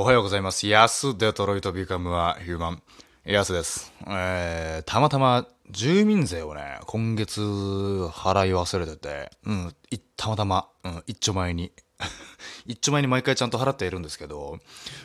おはようございます。安デトロイトビカムはヒューマン。安です。えー、たまたま住民税をね、今月払い忘れてて、うん、たまたま、うん、一丁前に。一丁前に毎回ちゃんと払っているんですけど、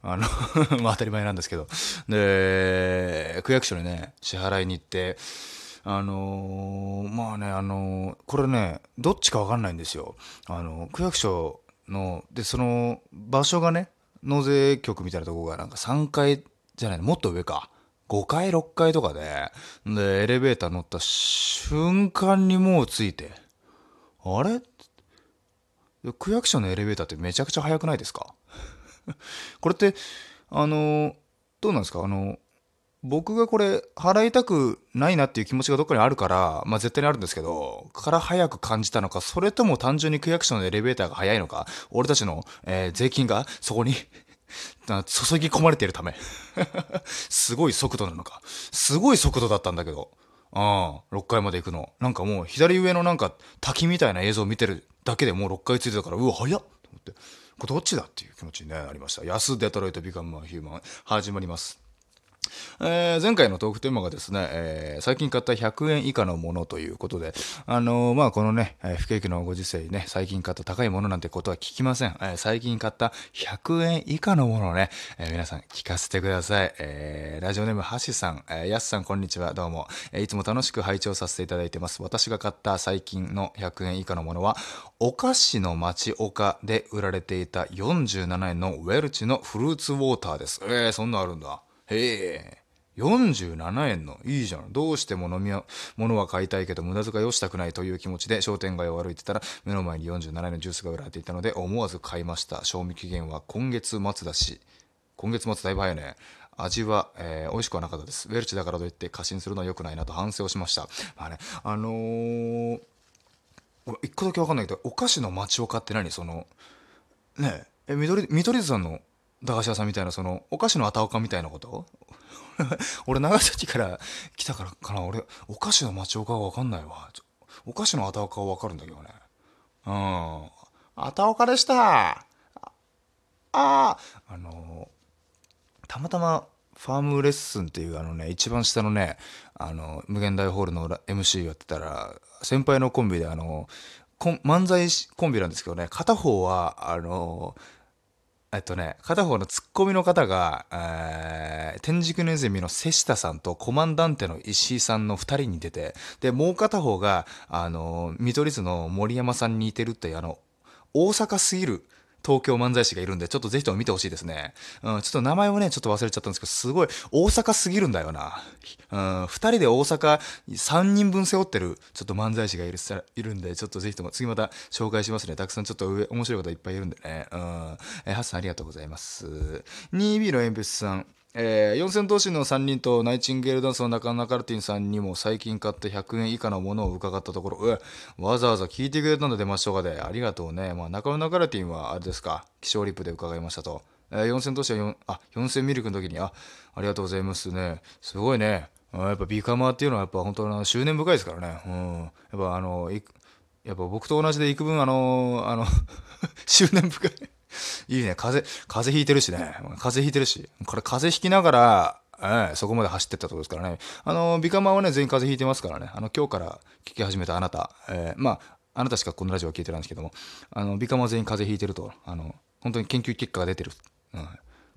あの、まあ当たり前なんですけど、で、区役所にね、支払いに行って、あのーまあね、あのーこれね、どっちかわかんないんですよ。あの、区役所の、で、その、場所がね、納税局みたいなとこがなんか3階じゃないの、もっと上か。5階、6階とかで、で、エレベーター乗った瞬間にもう着いて、あれ？区役所のエレベーターってめちゃくちゃ速くないですか？これって、あの、どうなんですか？あの、僕がこれ払いたくないなっていう気持ちがどっかにあるから、まあ絶対にあるんですけど、から早く感じたのか、それとも単純に区役所のエレベーターが早いのか、俺たちの、えー税金がそこに 注ぎ込まれているため。すごい速度なのか。すごい速度だったんだけど。ああ、6階まで行くの。なんかもう左上のなんか滝みたいな映像を見てるだけでもう6階ついてたから、うわ、早っと思って。これどっちだっていう気持ちに、ね、なりました。安デトロイトビカムヒューマン始まります。えー前回のトークテーマがですね、えー最近買った100円以下のものということで、あのーまあ、このね、え不景気のご時世にね、最近買った高いものなんてことは聞きません。え最近買った100円以下のものをね、え皆さん聞かせてください。えラジオネームはしさん、えやすさんこんにちは、どうも、えいつも楽しく拝聴させていただいてます。私が買った最近の100円以下のものは、お菓子の町岡で売られていた47円のウェルチのフルーツウォーターです。えー、そんなあるんだ。へえ。47円のいいじゃん。どうしても飲み、物は買いたいけど無駄遣いをしたくないという気持ちで商店街を歩いてたら目の前に47円のジュースが売られていたので思わず買いました。賞味期限は今月末だし。今月末だいぶ早いね。味は、えー美味しくはなかったです。ウェルチだからといって過信するのは良くないなと反省をしました。まあね、あのー、俺一個だけわかんないけど、お菓子の町岡って何？その、ねえ、え、緑、見取り図さんの駄菓子屋さんみたいな、その、お菓子のあたおかみたいなこと？俺、長崎から来たからかな、俺、お菓子の町岡がわかんないわ。お菓子のあたおかはわかるんだけどね。うん。あたおかでした。ああ、あのたまたま、ファームレッスンっていうあのね、一番下のね、あの、無限大ホールの MC やってたら、先輩のコンビであの、漫才コンビなんですけどね、片方は、あの、えっとね、片方のツッコミの方が、えー、天竺ネズミの瀬下さんとコマンダンテの石井さんの2人に出て、で、もう片方が、あの、見取り図の森山さんに似てるっていう、あの、大阪すぎる東京漫才師がいるんで、ちょっとぜひとも見てほしいですね。うん、ちょっと名前をね、ちょっと忘れちゃったんですけど、すごい大阪すぎるんだよな。うん、二人で大阪三人分背負ってる、ちょっと漫才師がいるいるんで、ちょっとぜひとも次また紹介しますね。たくさんちょっと上、面白い方いっぱいいるんでね。うん。えー、ハッサンありがとうございます。2B の鉛筆さん。えー、四千頭身の3人とナイチンゲールダンスの中野カルティンさんにも最近買った100円以下のものを伺ったところ、わざわざ聞いてくれたのでましょうかで、ありがとうね。まあ、中野カルティンはあれですか、気象リップで伺いましたと。えー、四千頭身は4、あ、四千ミルクの時に、あ、ありがとうございますね。すごいね。やっぱビカマーっていうのはやっぱ本当に執念深いですからね。うん。やっぱあの、やっぱ僕と同じで幾分あの、あの、執念深い。いいね。風、風邪ひいてるしね。風邪ひいてるし。これ風邪ひきながら、ええそこまで走ってったところですからね。あの、ビカマンはね、全員風邪ひいてますからね。あの、今日から聞き始めたあなた、えーまあ、あなたしかこのラジオは聞いてるんですけども、あの、ビカマンは全員風邪ひいてると、あの、本当に研究結果が出てる。うん。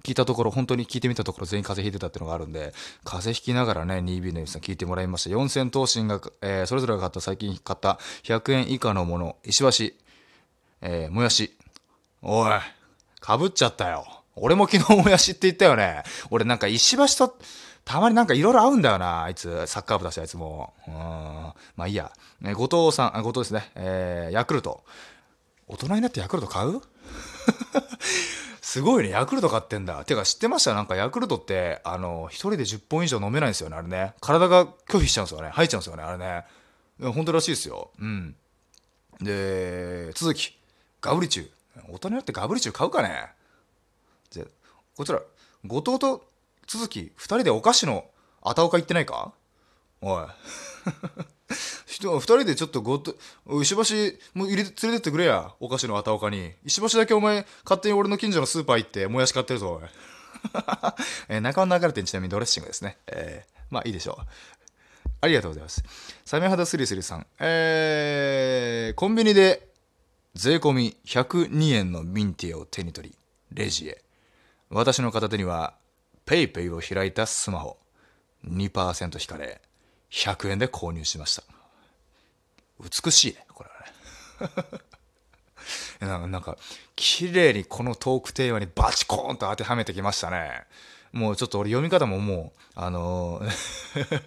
聞いたところ、本当に聞いてみたところ全員風邪ひいてたっていうのがあるんで、風邪ひきながらね、2B の F さん聞いてもらいました。四千頭身が、えーそれぞれが買った、最近買った100円以下のもの、石橋、えーもやし。おい、かぶっちゃったよ。俺も昨日もやしって言ったよね。俺なんか石橋と、たまになんかいろいろ合うんだよな、あいつ。サッカー部だし、あいつも。うん。まあいいや。ね後藤さん、後藤ですね。えー、ヤクルト。大人になってヤクルト買う？すごいね、ヤクルト買ってんだ。てか知ってました？なんかヤクルトって、あの、一人で10本以上飲めないんですよね、あれね。体が拒否しちゃうんですよね。吐いちゃうんですよね、あれね。本当らしいですよ。うん。で、続き、ガブリチュウ。大人になってガブリチュウ買うかね？じゃあこちら、後藤と続き、二人でお菓子のあたおか行ってないか？おい。人二人でちょっとごと、石橋も入れ連れてってくれや。お菓子のあたおかに。石橋だけお前、勝手に俺の近所のスーパー行って、もやし買ってるぞ、おい。えー、中尾流れてちなみにドレッシングですね。えー、まあいいでしょう。ありがとうございます。サメ肌スリスリさん。えー、コンビニで税込み102円のミンティアを手に取り、レジへ。私の片手には、ペイペイを開いたスマホ。2%引かれ、100円で購入しました。美しいね、これはね。なんか、綺麗にこのトークテーマにバチコーンと当てはめてきましたね。もうちょっと俺読み方ももう、あのー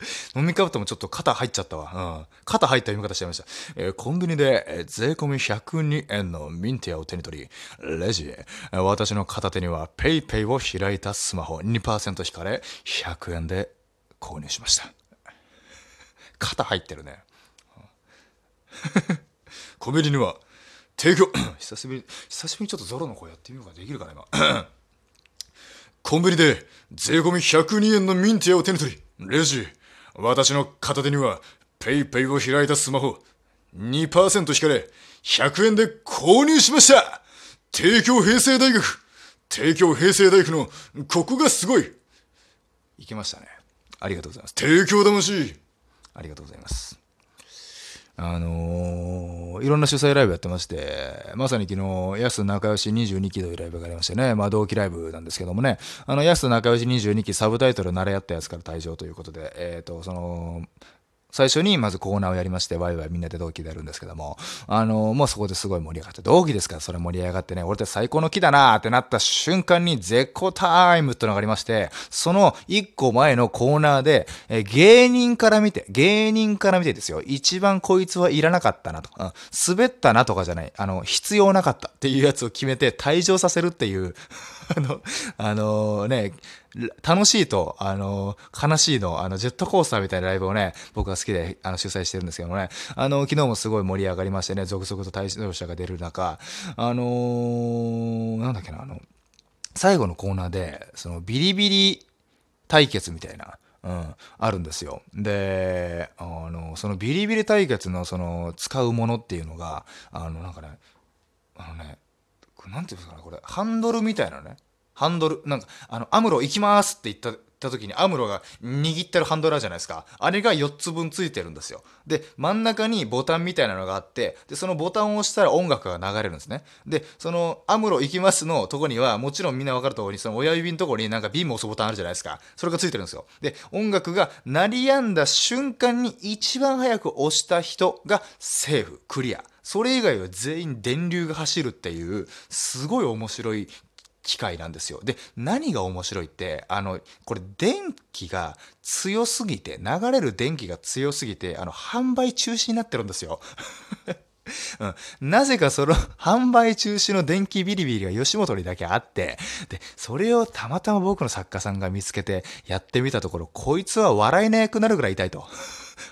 飲みかぶってもちょっと肩入っちゃったわ。うん。肩入った読み方しちゃいました。えー、コンビニで、税込み102円のミンティアを手に取り、レジ、私の片手には PayPay を開いたスマホ2%引かれ、100円で購入しました。肩入ってるね。コンビニには、提供 久しぶり、久しぶりにちょっとゾロの声やってみようかできるかな、今。コンビニで税込み102円のミンティアを手に取り、レジ私の片手には PayPay を開いたスマホ2%引かれ100円で購入しました。帝京平成大学帝京平成大学のここがすごい。いけましたね。ありがとうございます。帝京魂。ありがとうございます。あのー、いろんな主催ライブやってまして、まさに昨日、安仲良し22期というライブがありましてね、まあ同期ライブなんですけどもね、あの、安仲良し22期サブタイトル慣れ合ったやつから退場ということで、えっ、ー、と、その、最初にまずコーナーをやりまして、ワイワイみんなで同期でやるんですけども、あの、もうそこですごい盛り上がって、同期ですからそれ盛り上がってね、俺たち最高の木だなーってなった瞬間に絶好タイムってのがありまして、その一個前のコーナーで、え芸人から見て、芸人から見てですよ、一番こいつはいらなかったなと、うん、滑ったなとかじゃない、あの、必要なかったっていうやつを決めて退場させるっていう。あの、あのね、楽しいと、あの、悲しいの、あの、ジェットコースターみたいなライブをね、僕が好きで、あの、主催してるんですけどもね、あの、昨日もすごい盛り上がりましてね、続々と対象者が出る中、あのー、なんだっけな、あの、最後のコーナーで、その、ビリビリ対決みたいな、うん、あるんですよ。で、あの、そのビリビリ対決のその使うものっていうのが、あの、なんかね、あのね、なんていうんですかね、これ、ハンドルみたいなね、ハンドル、なんか、あの、アムロ行きますって言った、た時にアムロが握ってるハンドラーじゃないですか。あれが4つ分ついてるんですよ。で、真ん中にボタンみたいなのがあって、で、そのボタンを押したら音楽が流れるんですね。で、そのアムロ行きますのとこには、もちろんみんなわかる通り、その親指のところになんかビーム押すボタンあるじゃないですか。それがついてるんですよ。で、音楽が鳴り止んだ瞬間に一番早く押した人がセーフ、クリア。それ以外は全員電流が走るっていう、すごい面白い機械なんですよ。で、何が面白いって、あの、これ電気が強すぎて、流れる電気が強すぎて、あの、販売中止になってるんですよ。うん、なぜかその販売中止の電気ビリビリが吉本にだけあって、で、それをたまたま僕の作家さんが見つけてやってみたところ、こいつは笑えなくなるぐらい痛いと。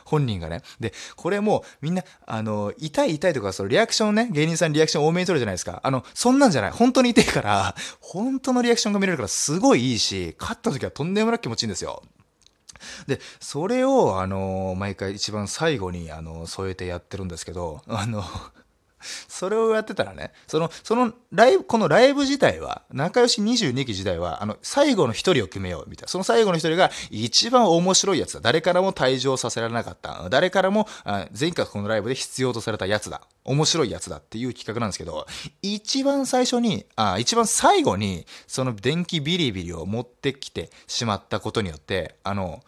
本人がね。で、これもみんな、あの、痛い痛いとか、そのリアクションね、芸人さんリアクション多めに取るじゃないですか。あの、そんなんじゃない。本当に痛いから、本当のリアクションが見れるからすごいいいし、勝った時はとんでもなく気持ちいいんですよ。で、それを、あの、毎回一番最後に、あの、添えてやってるんですけど、あの、それをやってたらね、その、そのライブ、このライブ自体は、仲良し22期時代は、あの、最後の一人を決めよう、みたいな。その最後の一人が一番面白いやつだ。誰からも退場させられなかった。誰からも、前回このライブで必要とされたやつだ。面白いやつだっていう企画なんですけど、一番最初に、あ、一番最後に、その電気ビリビリを持ってきてしまったことによって、あの、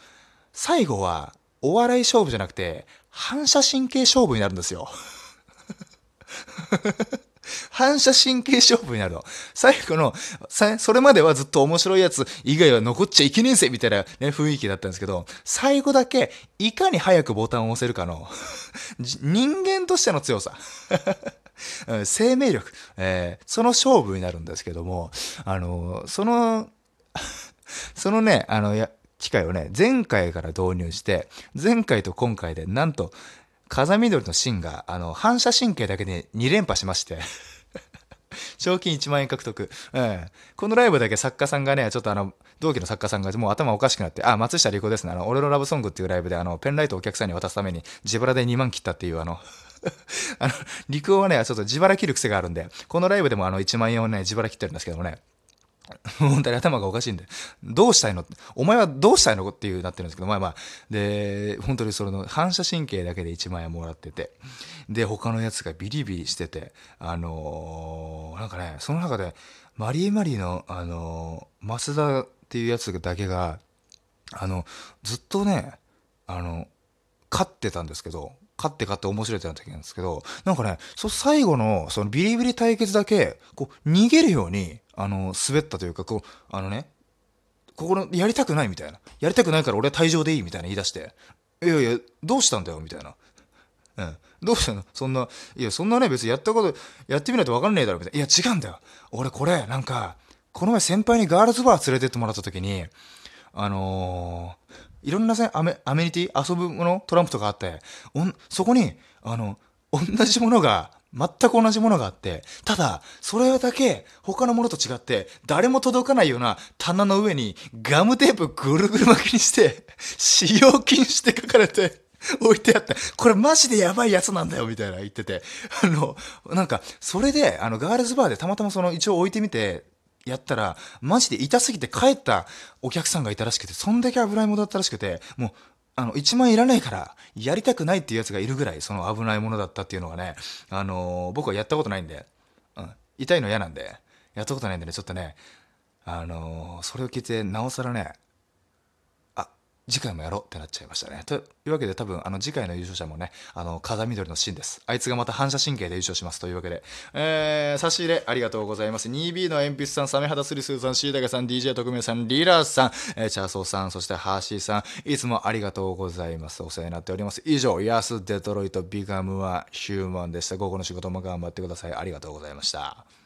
最後は、お笑い勝負じゃなくて、反射神経勝負になるんですよ。反射神経勝負になるの。最後の、それまではずっと面白いやつ以外は残っちゃいけねえぜみたいなね、雰囲気だったんですけど、最後だけいかに早くボタンを押せるかの 人間としての強さ。生命力、えー、その勝負になるんですけども、あの、その、そのね、あの、機械をね、前回から導入して、前回と今回でなんと風緑の芯が、あの、反射神経だけで2連覇しまして 賞金1万円獲得。うん。このライブだけ作家さんがね、ちょっとあの、同期の作家さんがもう頭おかしくなって、あ、松下理子ですね。あの、俺のラブソングっていうライブで、あの、ペンライトをお客さんに渡すために、自腹で2万切ったっていう、あの、あの、陸王はね、ちょっと自腹切る癖があるんで、このライブでもあの1万円をね、自腹切ってるんですけどもね、本当に頭がおかしいんで、どうしたいの？お前はどうしたいの？っていうなってるんですけど、まあまあ、で、本当にその反射神経だけで1万円もらってて、で、他のやつがビリビリしてて、あのー、なんかね、その中で、マリーマリーの、あのー、増田っていうやつだけが、あの、ずっとね、あの、勝ってたんですけど、勝って勝って面白いってなった時なんですけど、なんかね、そ最後の、そのビリビリ対決だけ、こう、逃げるように、あの、滑ったというか、こう、あのね、ここの、やりたくないみたいな。やりたくないから俺は退場でいいみたいな言い出して、いやいや、どうしたんだよ？みたいな。うん。どうしたの？そんな、いや、そんなね、別にやったこと、やってみないと分かんねえだろ、みたいな。いや、違うんだよ。俺これ、なんか、この前先輩にガールズバー連れてってもらった時に、あのー、いろんなせアメアメニティ遊ぶものトランプとかあってそこにあの同じものが全く同じものがあって、ただ、それだけ他のものと違って、誰も届かないような棚の上にガムテープぐるぐる巻きにして、使用禁止って書かれて、置いてあった。これマジでやばいやつなんだよ、みたいな言ってて。あの、なんか、それで、あの、ガールズバーでたまたまその、一応置いてみて、やったら、マジで痛すぎて帰ったお客さんがいたらしくて、そんだけ危ないもだったらしくて、もう、あの、1万いらないから、やりたくないっていうやつがいるぐらい、その危ないものだったっていうのがね、あのー、僕はやったことないんで、うん、痛いの嫌なんで、やったことないんでね、ちょっとね、あのー、それを聞いて、なおさらね、次回もやろうってなっちゃいましたね。というわけで多分あの次回の優勝者もね、あの風見鶏のシンです。あいつがまた反射神経で優勝しますというわけで、えー、差し入れありがとうございます。2B の鉛筆さん、サメ肌スリスーさん、シータケさん、DJ 特命さん、リラーさん、えー、チャーソーさん、そしてハーシーさん、いつもありがとうございます。お世話になっております。以上、ヤスデトロイトビカムはヒューマンでした。午後の仕事も頑張ってください。ありがとうございました。